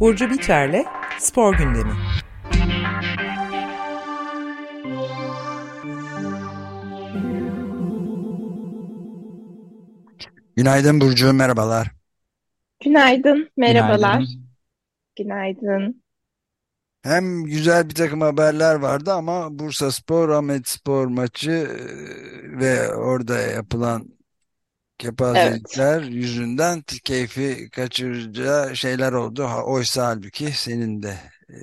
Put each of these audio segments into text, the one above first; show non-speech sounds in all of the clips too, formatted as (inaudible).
Burcu Biterle Spor Gündemi. Günaydın Burcu, merhabalar. Günaydın, merhabalar. Günaydın. Günaydın. Hem güzel bir takım haberler vardı ama Bursa Spor, Ahmet Spor maçı e, ve orada yapılan Evet, kepazelikler yüzünden t- keyfi kaçıracağı şeyler oldu. Oysa halbuki senin de e,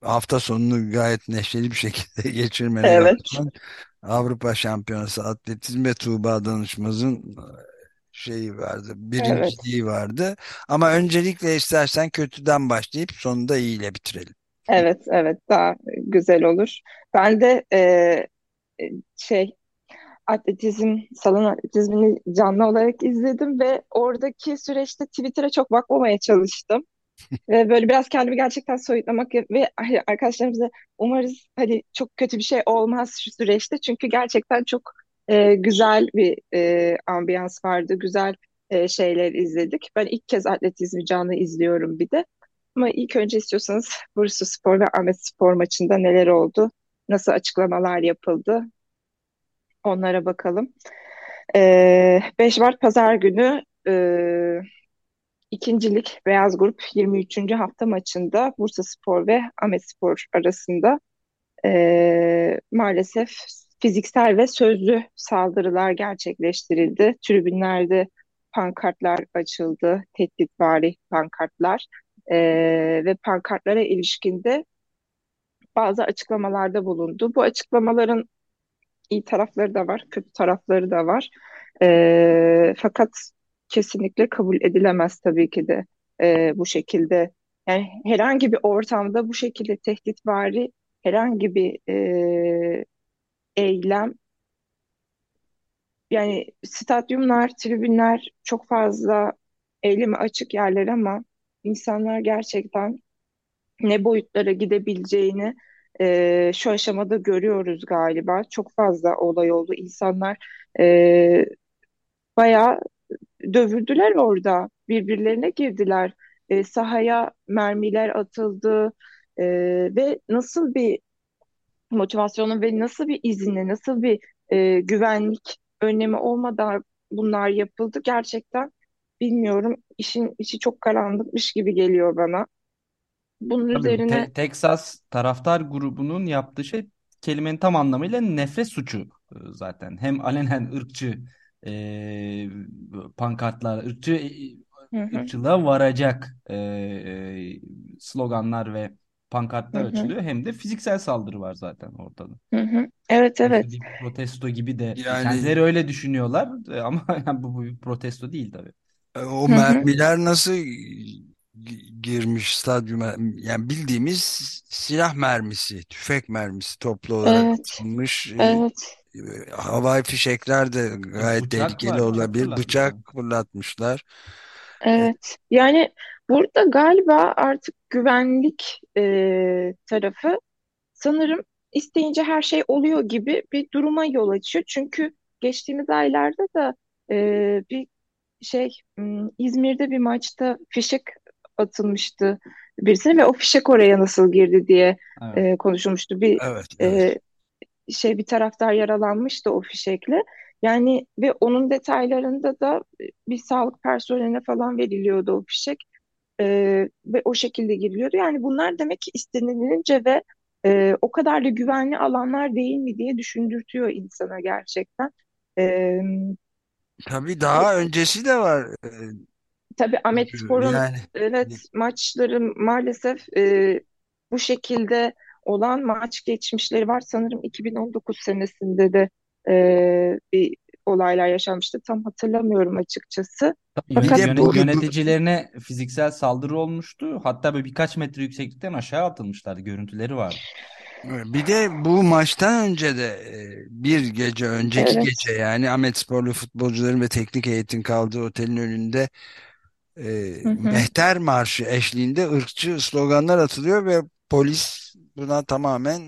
hafta sonunu gayet neşeli bir şekilde (laughs) geçirmene evet, Avrupa Şampiyonası Atletizm ve Tuğba Danışmaz'ın şeyi vardı, evet, birinciliği vardı. Ama öncelikle istersen kötüden başlayıp sonunda iyiyle bitirelim. evet, evet, daha güzel olur. Ben de e, e, şey atletizm, salon atletizmini canlı olarak izledim ve oradaki süreçte Twitter'a çok bakmamaya çalıştım. (laughs) Ve böyle biraz kendimi gerçekten soyutlamak ve arkadaşlarımıza umarız hani çok kötü bir şey olmaz şu süreçte. Çünkü gerçekten çok e, güzel bir e, ambiyans vardı. Güzel e, şeyler izledik. Ben ilk kez atletizmi canlı izliyorum bir de. Ama ilk önce istiyorsanız (laughs) Bursa Spor ve Ahmet Spor maçında neler oldu? Nasıl açıklamalar yapıldı? Onlara bakalım. E, 5 Mart Pazar günü e, İkincilik Beyaz Grup 23. hafta maçında Bursaspor ve Ahmetspor arasında eee, maalesef fiziksel ve sözlü saldırılar gerçekleştirildi. Tribünlerde pankartlar açıldı, tehditvari pankartlar Eee, ve pankartlara ilişkinde bazı açıklamalarda bulundu. Bu açıklamaların iyi tarafları da var, kötü tarafları da var. Ee, fakat kesinlikle kabul edilemez tabii ki de ee, bu şekilde. Yani herhangi bir ortamda bu şekilde tehditvari herhangi bir ee, eylem, yani stadyumlar, tribünler çok fazla eyleme açık yerler ama insanlar gerçekten ne boyutlara gidebileceğini e, şu aşamada görüyoruz galiba. Çok fazla olay oldu. İnsanlar e, bayağı dövüldüler orada. Birbirlerine girdiler. E, sahaya mermiler atıldı. E, ve nasıl bir motivasyonu ve nasıl bir izinle, nasıl bir e, güvenlik önlemi olmadan bunlar yapıldı gerçekten bilmiyorum. İşin içi çok karanlıkmış gibi geliyor bana. Bunun Tabii üzerine Te- Texas taraftar grubunun yaptığı şey kelimenin tam anlamıyla nefret suçu e, zaten. Hem alenen ırkçı e, pankartlar, ırkçı e, hı hı, ırkçılığa varacak e, e, sloganlar ve pankartlar hı. açılıyor. Hem de fiziksel saldırı var zaten ortada. Hı hı. Evet Sonuçta evet. bir protesto gibi de Yani kendileri öyle düşünüyorlar e, ama (laughs) yani bu, bu bir protesto değil tabii. e, o Hı hı. mermiler nasıl gi- girmiş stadyuma? Yani bildiğimiz silah mermisi, tüfek mermisi toplu olarak Evet. atılmış. E, Evet. Havai fişekler de gayet bıçak tehlikeli var, olabilir. Bıçak fırlatmışlar. Evet. Yani burada galiba artık güvenlik e, tarafı sanırım isteyince her şey oluyor gibi bir duruma yol açıyor. Çünkü geçtiğimiz aylarda da e, bir şey İzmir'de bir maçta fişek atılmıştı birisine ve o fişek oraya nasıl girdi diye Evet. e, konuşulmuştu. Bir Evet, evet. e, şey bir taraftar yaralanmıştı o fişekle. Yani ve onun detaylarında da bir sağlık personeline falan veriliyordu o fişek Ee, ve o şekilde giriliyordu. Yani bunlar demek ki istenilince ve e, o kadar da güvenli alanlar değil mi diye düşündürtüyor insana gerçekten. Ee, Tabii daha öncesi de var. E, tabii Ahmet Spor'un Yani evet maçları maalesef e, bu şekilde olan maç geçmişleri var. Sanırım 2019 senesinde de e, bir olaylar yaşanmıştı. Tam hatırlamıyorum açıkçası. Fakat yöne- de bu yöneticilerine fiziksel saldırı olmuştu. Hatta böyle birkaç metre yükseklikten aşağı atılmışlardı. Görüntüleri vardı. Bir de bu maçtan önce de e, bir gece önceki evet. gece yani Ahmetsporlu futbolcuların ve teknik heyetin kaldığı otelin önünde e, Hı hı. Mehter Marşı eşliğinde ırkçı sloganlar atılıyor ve polis buna tamamen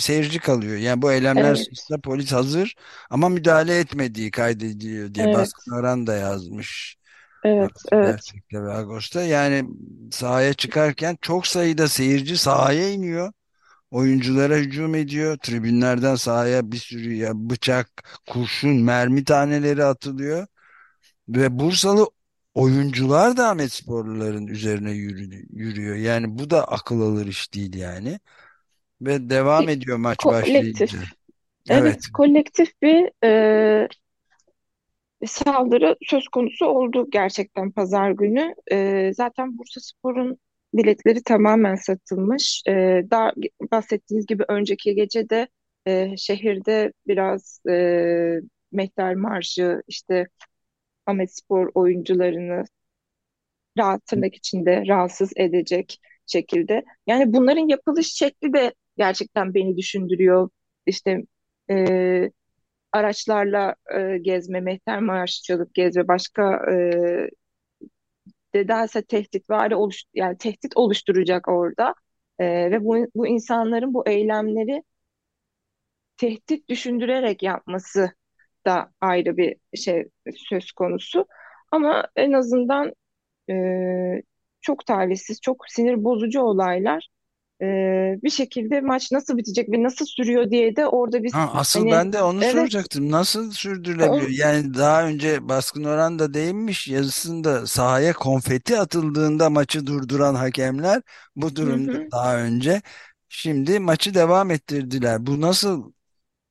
seyirci kalıyor. Yani bu eylemler Evet, sırasında polis hazır ama müdahale etmediği kaydediliyor diye evet, Baskın Oran da yazmış. evet, evet. Gerçekte ve Ağustos'ta yani sahaya çıkarken çok sayıda seyirci sahaya iniyor. Oyunculara hücum ediyor. Tribünlerden sahaya bir sürü ya bıçak, kurşun, mermi taneleri atılıyor. Ve Bursalı oyuncular da Ahmet Sporluların üzerine yürü- yürüyor. Yani bu da akıl alır iş değil yani. Ve devam ediyor maç kolektif. başlayınca. Evet. Evet, kolektif bir e, saldırı söz konusu oldu gerçekten pazar günü. E, zaten Bursaspor'un biletleri tamamen satılmış. E, daha bahsettiğiniz gibi önceki gece de e, şehirde biraz e, Mehter Marşı, işte Ahmetspor oyuncularını rahat tırnak içinde rahatsız edecek şekilde. Yani bunların yapılış şekli de gerçekten beni düşündürüyor. İşte e, araçlarla e, gezme, mehter marşçılık gezme, başka e, nedense tehditvari oluş yani tehdit oluşturacak orada. E, ve bu, bu insanların bu eylemleri tehdit düşündürerek yapması da ayrı bir şey söz konusu. Ama en azından e, çok talihsiz, çok sinir bozucu olaylar. E, bir şekilde maç nasıl bitecek ve nasıl sürüyor diye de orada biz Ha, asıl hani ben de onu evet soracaktım. Nasıl sürdürülebiliyor? on, Yani daha önce Baskın Orhan da değinmiş yazısında sahaya konfeti atıldığında maçı durduran hakemler bu durumda hı, daha önce şimdi maçı devam ettirdiler. Bu nasıl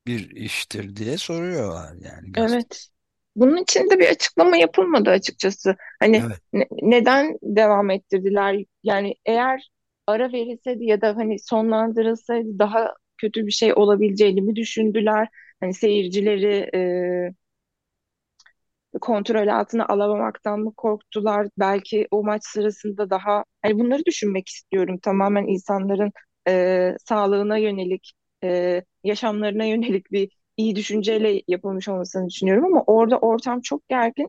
bir iştir diye soruyorlar yani gazete. evet. Bunun için de bir açıklama yapılmadı açıkçası. Hani Evet. ne- neden devam ettirdiler? Yani eğer ara verilseydi ya da hani sonlandırılsaydı daha kötü bir şey olabileceğini mi düşündüler? Hani seyircileri kontrol altına alamamaktan mı korktular? Belki o maç sırasında daha hani bunları düşünmek istiyorum. Tamamen insanların e, sağlığına yönelik, e, yaşamlarına yönelik bir iyi düşünceyle yapılmış olmasını düşünüyorum ama orada ortam çok gergin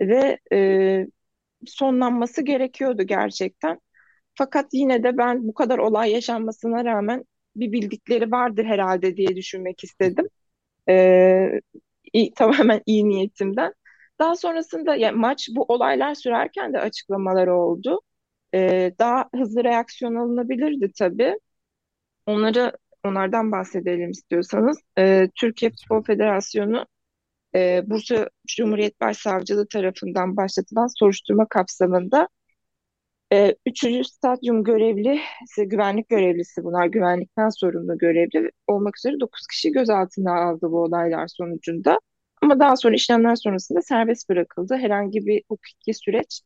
ve e, sonlanması gerekiyordu gerçekten. Fakat yine de ben bu kadar olay yaşanmasına rağmen bir bildikleri vardır herhalde diye düşünmek istedim. E, iyi- tamamen iyi niyetimden. Daha sonrasında yani maç bu olaylar sürerken de açıklamaları oldu. Ee, daha hızlı reaksiyon alınabilirdi tabii. Onları onlardan bahsedelim istiyorsanız. Ee, Türkiye Futbol Federasyonu e, Bursa Cumhuriyet Başsavcılığı tarafından başlatılan soruşturma kapsamında e, üçüncü stadyum görevlisi, güvenlik görevlisi bunlar güvenlikten sorumlu görevli olmak üzere 9 kişi gözaltına aldı bu olaylar sonucunda. Ama daha sonra işlemler sonrasında serbest bırakıldı. Herhangi bir hukuki süreç,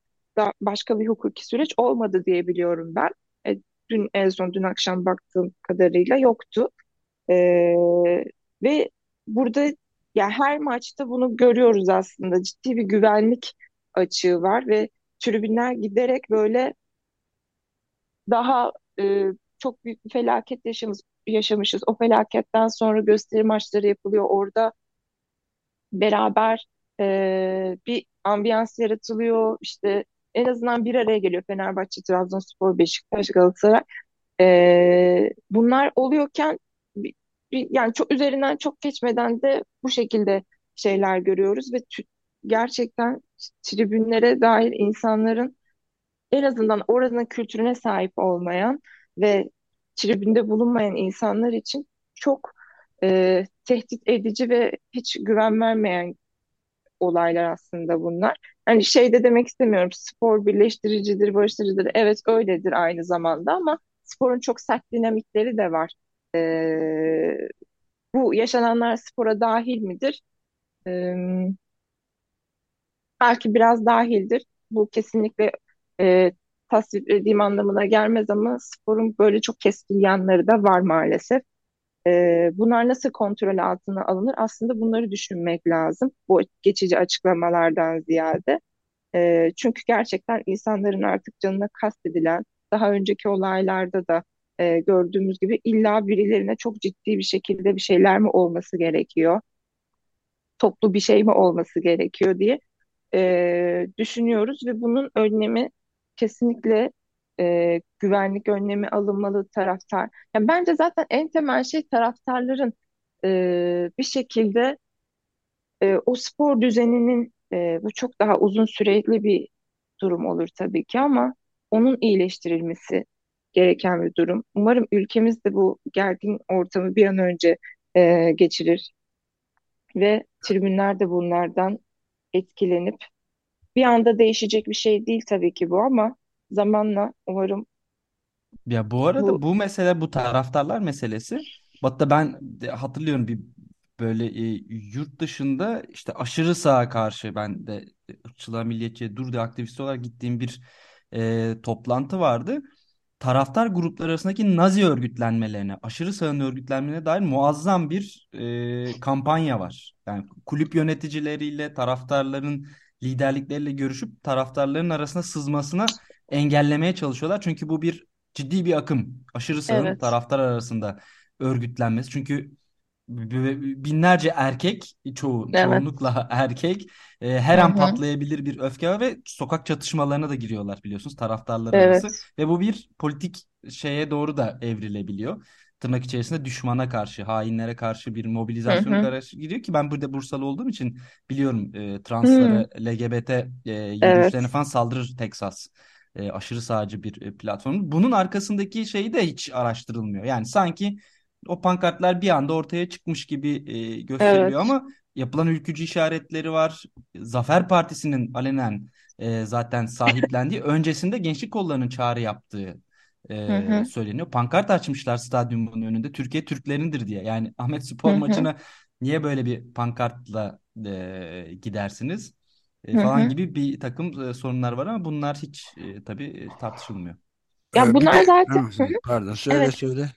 başka bir hukuki süreç olmadı diye biliyorum ben. E, dün en son dün akşam baktığım kadarıyla yoktu. E, ve burada ya her maçta bunu görüyoruz aslında. Ciddi bir güvenlik açığı var ve tribünler giderek böyle daha e, çok büyük bir felaket yaşamış, yaşamışız. O felaketten sonra gösteri maçları yapılıyor. Orada beraber e, bir ambiyans yaratılıyor. İşte en azından bir araya geliyor Fenerbahçe, Trabzonspor, Beşiktaş, Galatasaray. E, bunlar oluyorken bir, bir- yani çok üzerinden çok geçmeden de bu şekilde şeyler görüyoruz ve gerçekten tribünlere dair insanların en azından oranın kültürüne sahip olmayan ve tribünde bulunmayan insanlar için çok e, tehdit edici ve hiç güven vermeyen olaylar aslında bunlar. Hani şey de demek istemiyorum. Spor birleştiricidir, barıştırıcıdır. Evet öyledir aynı zamanda ama sporun çok sert dinamikleri de var. E, bu yaşananlar spora dahil midir? E, belki biraz dahildir. Bu kesinlikle e, tasvip ettiğim anlamına gelmez ama sporun böyle çok keskin yanları da var maalesef. E, bunlar nasıl kontrol altına alınır? Aslında bunları düşünmek lazım. Bu geçici açıklamalardan ziyade. E, çünkü gerçekten insanların artık canına kastedilen, daha önceki olaylarda da e, gördüğümüz gibi illa birilerine çok ciddi bir şekilde bir şeyler mi olması gerekiyor? Toplu bir şey mi olması gerekiyor diye e, düşünüyoruz ve bunun önlemi kesinlikle e, güvenlik önlemi alınmalı taraftar. Yani bence zaten en temel şey taraftarların e, bir şekilde e, o spor düzeninin e, bu çok daha uzun süreli bir durum olur tabii ki ama onun iyileştirilmesi gereken bir durum. Umarım ülkemiz de bu gergin ortamı bir an önce e, geçirir ve tribünler de bunlardan etkilenip bir anda değişecek bir şey değil tabii ki bu ama zamanla umarım Ya bu arada bu bu mesele bu taraftarlar meselesi. Hatta ben de hatırlıyorum bir böyle e, yurt dışında işte aşırı sağa karşı ben de ırkçılığa milliyetçiye dur diye aktivisti olarak gittiğim bir e, toplantı vardı. Taraftar grupları arasındaki Nazi örgütlenmelerine, aşırı sağın örgütlenmelerine dair muazzam bir e, kampanya var. Yani kulüp yöneticileriyle, taraftarların liderlikleriyle görüşüp taraftarların arasına sızmasına engellemeye çalışıyorlar. Çünkü bu bir ciddi bir akım. Aşırı sağın evet. taraftar arasında örgütlenmesi. Çünkü binlerce erkek, çoğu Evet. çoğunlukla erkek e, her Hı an hı. patlayabilir bir öfke ve sokak çatışmalarına da giriyorlar biliyorsunuz taraftarlar Evet. arası ve bu bir politik şeye doğru da evrilebiliyor. Tırnak içerisinde düşmana karşı, hainlere karşı bir Hı mobilizasyona hı. karşı giriyor ki ben burada Bursalı olduğum için biliyorum e, Hı. translara, LGBT e, Evet. yürüyüşlerine falan saldırır Texas. E, aşırı sağcı bir e, platform. Bunun arkasındaki şey de hiç araştırılmıyor. Yani sanki o pankartlar bir anda ortaya çıkmış gibi e, gösteriliyor Evet. ama yapılan ülkücü işaretleri var. Zafer Partisi'nin alenen e, zaten sahiplendiği (laughs) öncesinde gençlik kollarının çağrı yaptığı e, hı. söyleniyor. Pankart açmışlar stadyumun önünde Türkiye Türklerindir diye. Yani Ahmet Spor hı. maçına niye böyle bir pankartla e, gidersiniz e, falan gibi bir takım e, sorunlar var ama bunlar hiç e, tabii e, tartışılmıyor. Ya Ee, bunlar de zaten pardon söyle Evet. söyle.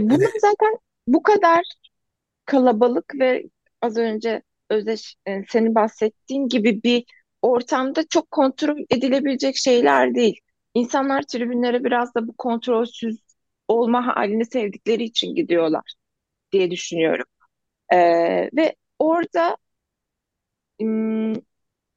E, Evet. zaten bu kadar kalabalık ve az önce Özdeş e, senin bahsettiğin gibi bir ortamda çok kontrol edilebilecek şeyler değil. İnsanlar tribünlere biraz da bu kontrolsüz olma halini sevdikleri için gidiyorlar diye düşünüyorum. E, ve orada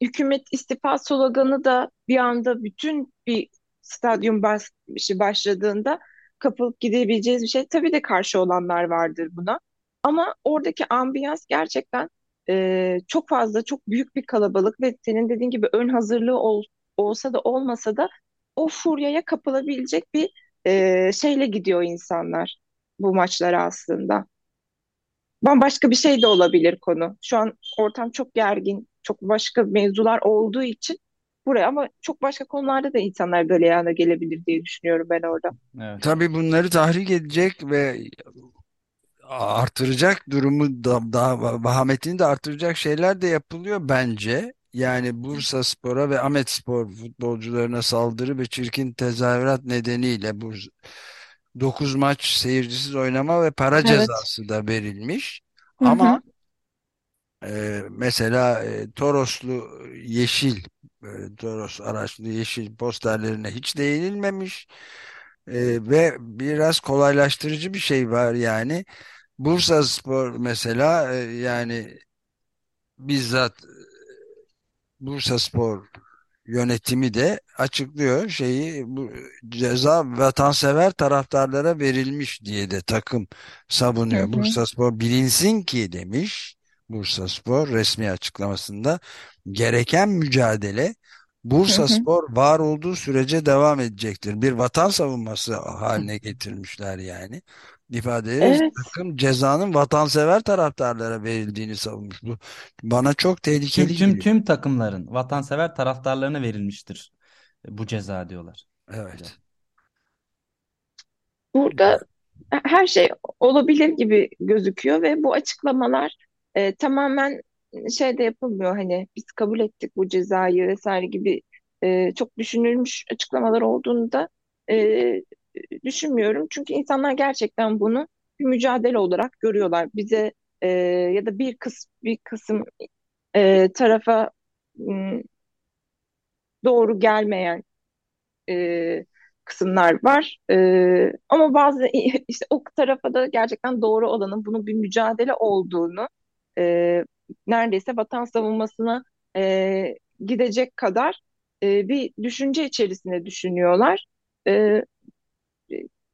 hükümet istifa sloganı da bir anda bütün bir stadyum bas, şey başladığında kapılıp gidebileceğiz bir şey. Tabii de karşı olanlar vardır buna. Ama oradaki ambiyans gerçekten e, çok fazla, çok büyük bir kalabalık ve senin dediğin gibi ön hazırlığı ol, olsa da olmasa da o furyaya kapılabilecek bir e, şeyle gidiyor insanlar bu maçlara aslında. Bambaşka bir şey de olabilir konu. Şu an ortam çok gergin, çok başka mevzular olduğu için buraya ama çok başka konularda da insanlar galeyana gelebilir diye düşünüyorum ben orada. Evet. Tabii bunları tahrik edecek ve artıracak durumu da, daha vahametini de artıracak şeyler de yapılıyor bence. Yani Bursa Spor'a ve Ahmet Spor futbolcularına saldırı ve çirkin tezahürat nedeniyle bu 9 maç seyircisiz oynama ve para Evet. cezası da verilmiş. Hı hı. Ama e, mesela e, Toroslu yeşil e, Toros araçlı yeşil posterlerine hiç değinilmemiş. E, ve biraz kolaylaştırıcı bir şey var yani. Bursaspor mesela e, yani bizzat Bursaspor yönetimi de açıklıyor şeyi bu ceza vatansever taraftarlara verilmiş diye de takım Hı savunuyor. hı. Bursaspor bilinsin ki demiş Bursaspor resmi açıklamasında gereken mücadele Hı hı. Bursaspor var olduğu sürece devam edecektir. Bir vatan savunması haline (laughs) getirmişler yani ifadeleri Evet. takım cezanın vatansever taraftarlara verildiğini savunmuş. Bu bana çok Tüm tehlikeli tüm geliyor. tüm takımların vatansever taraftarlarına verilmiştir bu ceza diyorlar. Evet. Burada her şey olabilir gibi gözüküyor ve bu açıklamalar e, tamamen şey de yapılmıyor hani biz kabul ettik bu cezayı vesaire gibi e, çok düşünülmüş açıklamalar olduğunu da e, düşünmüyorum. Çünkü insanlar gerçekten bunu bir mücadele olarak görüyorlar. Bize e, ya da bir kısım bir kısım e, tarafa m, doğru gelmeyen e, kısımlar var. E, ama bazı (laughs) işte o tarafa da gerçekten doğru olanın bunun bir mücadele olduğunu e, neredeyse vatan savunmasına e, gidecek kadar e, bir düşünce içerisinde düşünüyorlar. e,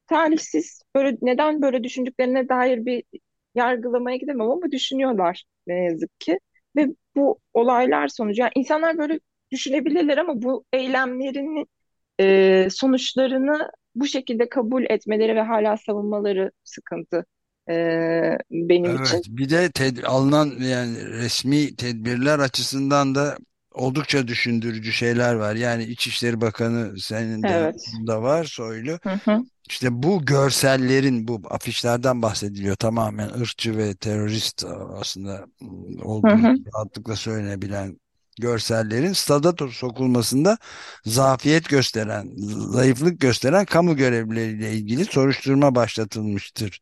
talihsiz böyle neden böyle düşündüklerine dair bir yargılamaya gidemem ama düşünüyorlar ne yazık ki. Ve bu olaylar sonucu yani insanlar böyle düşünebilirler ama bu eylemlerin e, sonuçlarını bu şekilde kabul etmeleri ve hala savunmaları sıkıntı e, benim Evet, için. bir de ted alınan yani resmi tedbirler açısından da oldukça düşündürücü şeyler var. Yani İçişleri Bakanı senin de Evet. da var Soylu. Hı hı. İşte bu görsellerin bu afişlerden bahsediliyor tamamen ırkçı ve terörist aslında Hı olduğu hı. rahatlıkla söylenebilen görsellerin stada sokulmasında zafiyet gösteren, zayıflık gösteren kamu görevlileriyle ilgili soruşturma başlatılmıştır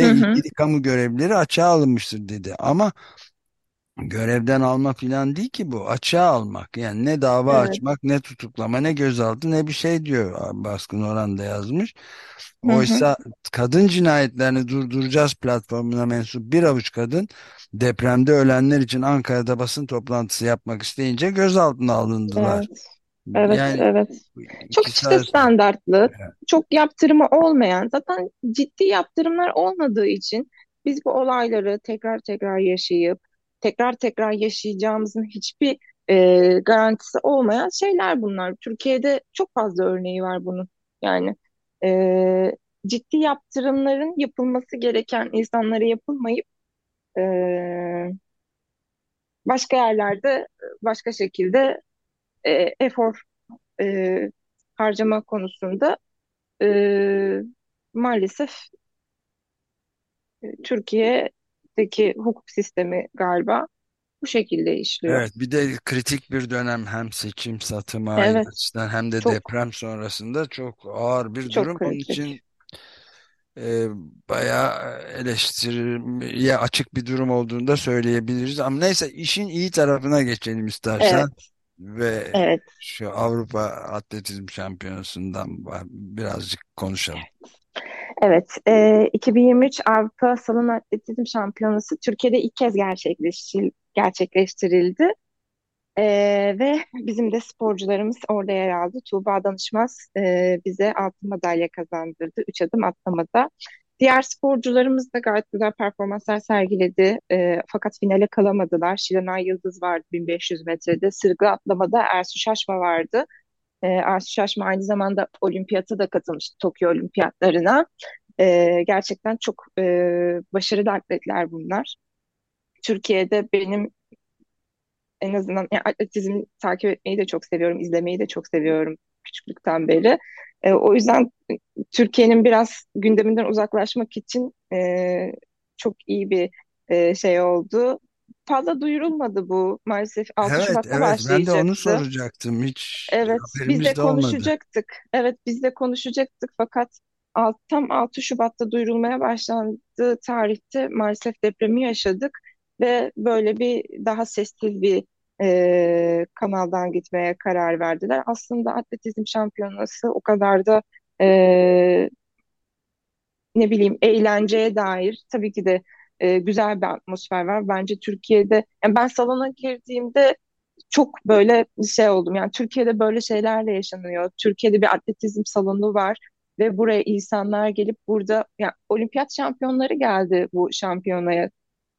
Hı ve hı. ilgili kamu görevlileri açığa alınmıştır dedi. Ama görevden alma filan değil ki bu açığa almak yani ne dava Evet. açmak ne tutuklama ne gözaltı ne bir şey diyor Baskın Orhan da yazmış. Hı hı. Oysa kadın cinayetlerini durduracağız platformuna mensup bir avuç kadın depremde ölenler için Ankara'da basın toplantısı yapmak isteyince gözaltına alındılar. Evet. Evet, Yani evet. Çok işte standartlı, çok yaptırımı olmayan, zaten ciddi yaptırımlar olmadığı için biz bu olayları tekrar tekrar yaşayıp, tekrar tekrar yaşayacağımızın hiçbir e, garantisi olmayan şeyler bunlar. Türkiye'de çok fazla örneği var bunun. Yani e, ciddi yaptırımların yapılması gereken insanlara yapılmayıp e, başka yerlerde başka şekilde e, efor e, harcama konusunda e, maalesef e, Türkiye'deki hukuk sistemi galiba bu şekilde işliyor. Evet, bir de kritik bir dönem hem seçim satımı Evet, açısından hem de çok deprem sonrasında çok ağır bir çok durum. Onun kritik. için e, bayağı eleştiriye açık bir durum olduğunu da söyleyebiliriz. Ama neyse işin iyi tarafına geçelim istersen Evet, ve evet, şu Avrupa Atletizm Şampiyonası'ndan birazcık konuşalım. Evet. E, 2023 Avrupa Salon Atletizm Şampiyonası Türkiye'de ilk kez gerçekleştirildi. gerçekleştirildi. Ee, ve bizim de sporcularımız orada yer aldı. Tuğba Danışmaz e, bize altın madalya kazandırdı. Üç adım atlamada. Diğer sporcularımız da gayet güzel performanslar sergiledi. E, fakat finale kalamadılar. Şilanay Yıldız vardı 1500 metrede. Sırgı atlamada Ersu Şaşma vardı. E, Ersu Şaşma aynı zamanda olimpiyata da katılmıştı Tokyo olimpiyatlarına. E, gerçekten çok e, başarılı atletler bunlar. Türkiye'de benim en azından yani atletizm takip etmeyi de çok seviyorum, izlemeyi de çok seviyorum küçüklükten beri. E, o yüzden Türkiye'nin biraz gündeminden uzaklaşmak için e, çok iyi bir e, şey oldu. Fazla duyurulmadı bu maalesef 6 Evet, Şubat'ta evet ben de onu başlayacaktı. soracaktım. Hiç Evet, biz de de olmadı. konuşacaktık. Evet, biz de konuşacaktık fakat alt, tam 6 Şubat'ta duyurulmaya başlandığı tarihte maalesef depremi yaşadık ve böyle bir daha sessiz bir e, kanaldan gitmeye karar verdiler. Aslında atletizm şampiyonası o kadar da e, ne bileyim eğlenceye dair tabii ki de e, güzel bir atmosfer var. Bence Türkiye'de yani ben salona girdiğimde çok böyle şey oldum. Yani Türkiye'de böyle şeyler de yaşanıyor. Türkiye'de bir atletizm salonu var ve buraya insanlar gelip burada yani olimpiyat şampiyonları geldi bu şampiyonaya.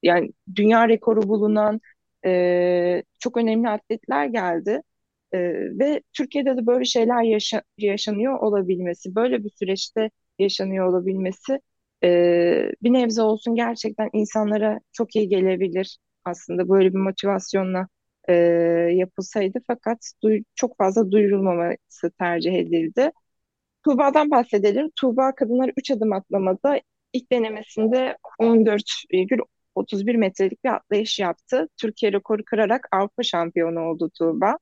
Yani dünya rekoru bulunan e, çok önemli atletler geldi. E, ve Türkiye'de de böyle şeyler yaşa- yaşanıyor olabilmesi, böyle bir süreçte yaşanıyor olabilmesi e, bir nebze olsun gerçekten insanlara çok iyi gelebilir aslında böyle bir motivasyonla e, yapılsaydı fakat duy- çok fazla duyurulmaması tercih edildi. Tuğba'dan bahsedelim. Tuğba kadınlar 3 adım atlamada ilk denemesinde 14,31 metrelik bir atlayış yaptı. Türkiye rekoru kırarak Avrupa şampiyonu oldu Tuğba.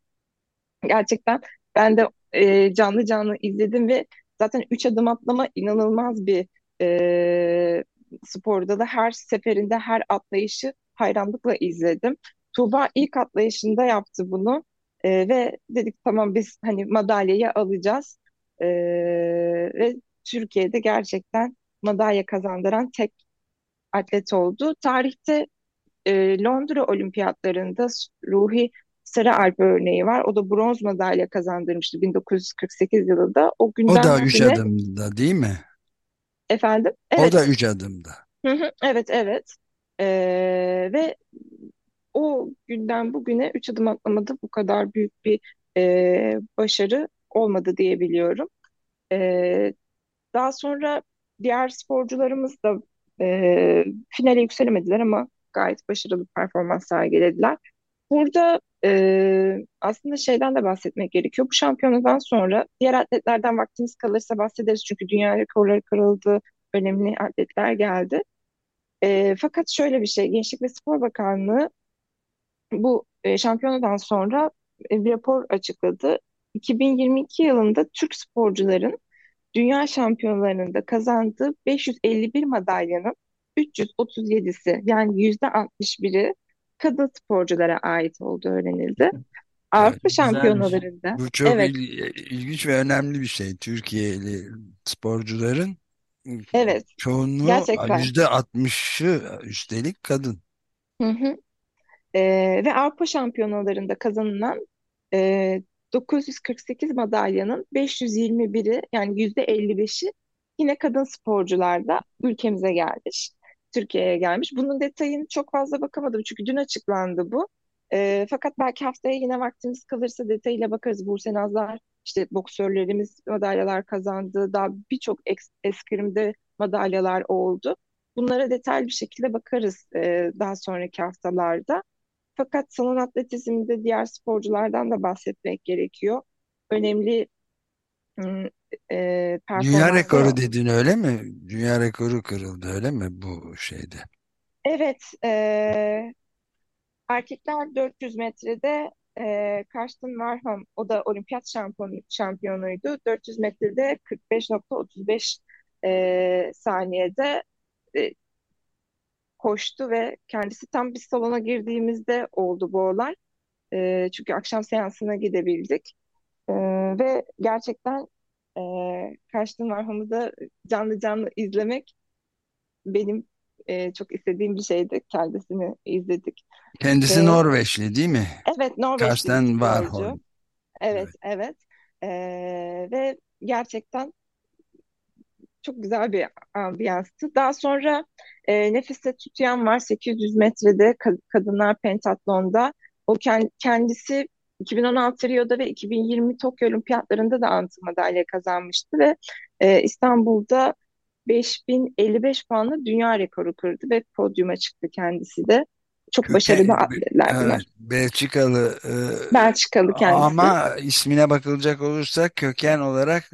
Gerçekten ben de e, canlı canlı izledim ve zaten 3 adım atlama inanılmaz bir e, sporda da her seferinde her atlayışı hayranlıkla izledim. Tuğba ilk atlayışında yaptı bunu E, ve dedik tamam biz hani madalyayı alacağız E, ve Türkiye'de gerçekten madalya kazandıran tek atlet oldu. Tarihte e, Londra Olimpiyatlarında Ruhi Sarı Alp örneği var. O da bronz madalya kazandırmıştı 1948 yılında. O günden O da üç adımda değil mi? Efendim O evet da üç adımda. Hı hı, evet evet Ee, ve o günden bugüne üç adım atlamada bu kadar büyük bir e, başarı olmadı diyebiliyorum. Ee, daha sonra diğer sporcularımız da e, finale yükselemediler ama gayet başarılı performans sergilediler. Burada e, aslında şeyden de bahsetmek gerekiyor. Bu şampiyonadan sonra diğer atletlerden vaktimiz kalırsa bahsederiz. Çünkü dünya rekorları kırıldı, önemli atletler geldi. E, fakat şöyle bir şey, Gençlik ve Spor Bakanlığı bu e, şampiyonadan sonra e, bir rapor açıkladı. 2022 yılında Türk sporcuların dünya şampiyonlarında kazandığı 551 madalyanın 337'si yani %61'i kadın sporculara ait olduğu öğrenildi. Avrupa Güzelmiş. şampiyonalarında Bu çok evet il- ilginç ve önemli bir şey. Türkiye'li sporcuların evet çoğunluğu gerçekten yüzde altmışı üstelik kadın. hı hı. Ee, ve Avrupa şampiyonalarında kazanılan e, 948 madalyanın 521'i yani %55'i yine kadın sporcularda ülkemize gelmiş. Türkiye'ye gelmiş. Bunun detayını çok fazla bakamadım çünkü dün açıklandı bu. Ee, fakat belki haftaya yine vaktimiz kalırsa detayıyla bakarız. Buse Nazlar, işte boksörlerimiz madalyalar kazandı. Daha birçok eskrimde madalyalar oldu. Bunlara detaylı bir şekilde bakarız e, daha sonraki haftalarda. Fakat salon atletizmde diğer sporculardan da bahsetmek gerekiyor. Önemli e, Dünya performanslar. rekoru dedin öyle mi? Dünya rekoru kırıldı öyle mi bu şeyde? Evet, e, erkekler 400 metrede e, Karsten Warholm, o da olimpiyat şampiyonu, şampiyonuydu. 400 metrede 45.35 e, saniyede e, koştu ve kendisi tam biz salona girdiğimizde oldu bu olay. E, çünkü akşam seansına gidebildik. E, ve gerçekten e, Karsten Warholm'u da canlı canlı izlemek benim e, çok istediğim bir şeydi. Kendisini izledik. Kendisi Ve Norveçli değil mi? evet Norveçli Karsten. Warholm. Evet Evet. evet. E, ve gerçekten çok güzel bir ambiyanstı. Daha sonra e, Nefise Tütüyen var 800 metrede ka- kadınlar pentatlonda. O kend- kendisi 2016 Rio'da ve 2020 Tokyo Olimpiyatlarında da altın madalya kazanmıştı ve e, İstanbul'da 5055 puanla dünya rekoru kırdı ve podyuma çıktı kendisi de. Çok başarılı Köken, atletler evet, bunlar. Belçikalı e, Belçikalı kendisi. ama ismine bakılacak olursa köken olarak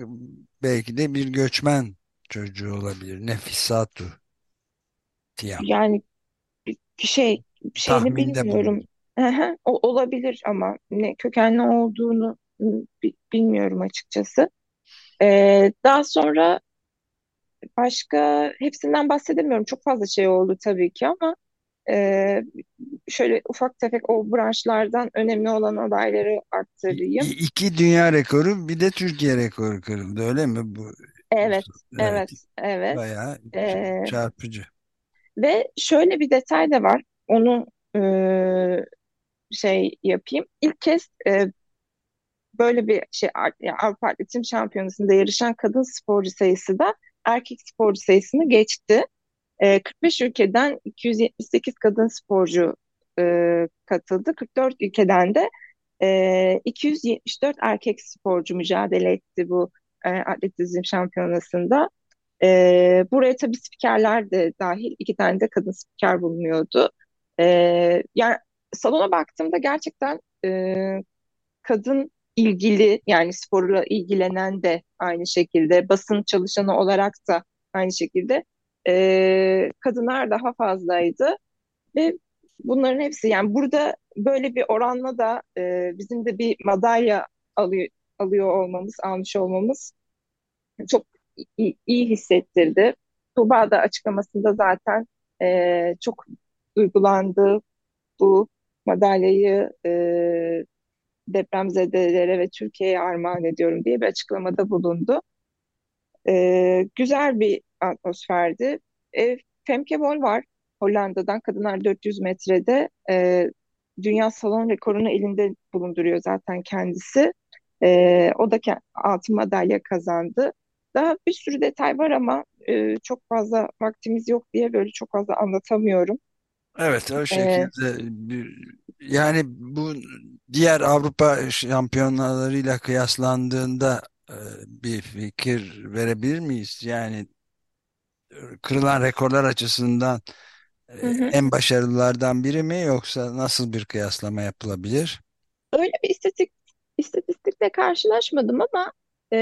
belki de bir göçmen çocuğu olabilir. Nefisatu Tiyam. Yani bir şey şeyini Tahminde bilmiyorum. bulundum. Hı, o olabilir ama ne kökenli olduğunu bi- bilmiyorum açıkçası. Ee, daha sonra başka hepsinden bahsedemiyorum. Çok fazla şey oldu tabii ki ama e, şöyle ufak tefek o branşlardan önemli olan adayları İ- aktarayım. i- İki dünya rekoru bir de Türkiye rekoru kırıldı öyle mi? Bu, Evet, evet evet, evet. bayağı Ee, çarpıcı. ve şöyle bir detay da var. Onu şey yapayım. İlk kez e, böyle bir şey Avrupa Atletizm Şampiyonası'nda yarışan kadın sporcu sayısı da erkek sporcu sayısını geçti. E, 45 ülkeden 278 kadın sporcu e, katıldı. 44 ülkeden de e, 274 erkek sporcu mücadele etti bu e, atletizm şampiyonasında. E, buraya tabii spikerler de dahil iki tane de kadın spiker bulunuyordu. E, yani salona baktığımda gerçekten e, kadın ilgili yani sporla ilgilenen de aynı şekilde basın çalışanı olarak da aynı şekilde e, kadınlar daha fazlaydı ve bunların hepsi yani burada böyle bir oranla da e, bizim de bir madalya alıyor, alıyor olmamız, almış olmamız çok iyi, hissettirdi. Tuğba da açıklamasında zaten e, çok duygulandı bu madalyayı e, depremzedelere ve Türkiye'ye armağan ediyorum diye bir açıklamada bulundu. Ee, güzel bir atmosferdi. E, Femke Bol var Hollanda'dan kadınlar 400 metrede. E, dünya salon rekorunu elinde bulunduruyor zaten kendisi. E, o da altın madalya kazandı. Daha bir sürü detay var ama e, çok fazla vaktimiz yok diye böyle çok fazla anlatamıyorum. Evet o şekilde bir, yani bu diğer Avrupa şampiyonalarıyla kıyaslandığında e, bir fikir verebilir miyiz? Yani kırılan rekorlar açısından e, Hı hı. en başarılılardan biri mi yoksa nasıl bir kıyaslama yapılabilir? Öyle bir istatistik, istatistikle karşılaşmadım ama e,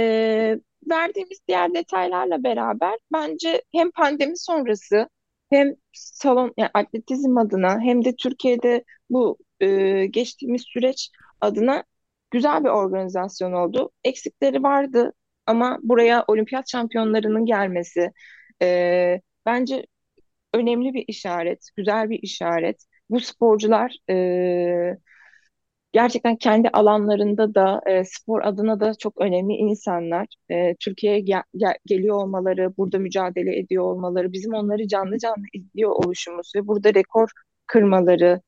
verdiğimiz diğer detaylarla beraber bence hem pandemi sonrası hem salon yani atletizm adına hem de Türkiye'de bu e, geçtiğimiz süreç adına güzel bir organizasyon oldu. Eksikleri vardı ama buraya olimpiyat şampiyonlarının gelmesi e, bence önemli bir işaret, güzel bir işaret. Bu sporcular e, gerçekten kendi alanlarında da e, spor adına da çok önemli insanlar. E, Türkiye'ye gel- gel- geliyor olmaları, burada mücadele ediyor olmaları, bizim onları canlı canlı izliyor oluşumuz ve burada rekor kırmaları,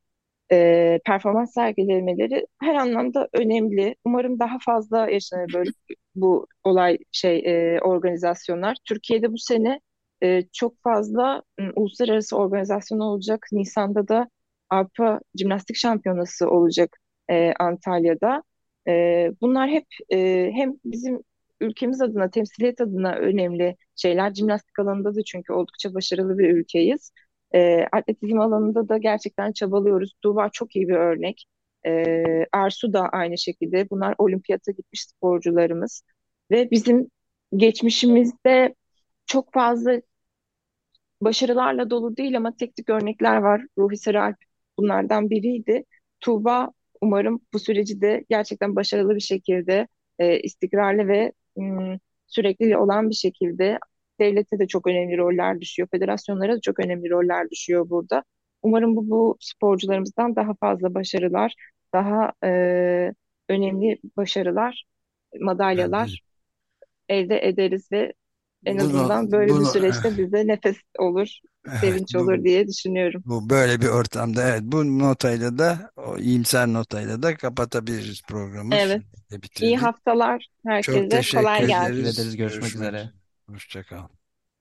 e, performans sergilemeleri her anlamda önemli. Umarım daha fazla yaşanır böyle bu olay şey e, organizasyonlar. Türkiye'de bu sene e, çok fazla m, uluslararası organizasyon olacak. Nisan'da da Avrupa Jimnastik Şampiyonası olacak e, Antalya'da. E, bunlar hep e, hem bizim ülkemiz adına, temsiliyet adına önemli şeyler. Jimnastik alanında da çünkü oldukça başarılı bir ülkeyiz. E, atletizm alanında da gerçekten çabalıyoruz. Tuğba çok iyi bir örnek. E, Ersu da aynı şekilde. Bunlar olimpiyata gitmiş sporcularımız. Ve bizim geçmişimizde çok fazla başarılarla dolu değil ama tek tük örnekler var. Ruhi Saralp bunlardan biriydi. Tuğba umarım bu süreci de gerçekten başarılı bir şekilde, e, istikrarlı ve m, sürekli olan bir şekilde devlete de çok önemli roller düşüyor. Federasyonlara da çok önemli roller düşüyor burada. Umarım bu, bu sporcularımızdan daha fazla başarılar, daha e, önemli başarılar, madalyalar elde ederiz ve en Bunu, azından böyle bir bunu süreçte bize nefes olur, sevinç bu, olur diye düşünüyorum. bu böyle bir ortamda evet bu notayla da o iyimser notayla da kapatabiliriz programı. Evet. İyi haftalar Çok herkese. teşekkür Kolay Teşekkür gelsin. ederiz. ederiz. Görüşmek Görüşmek üzere. üzere. Hoşça kal.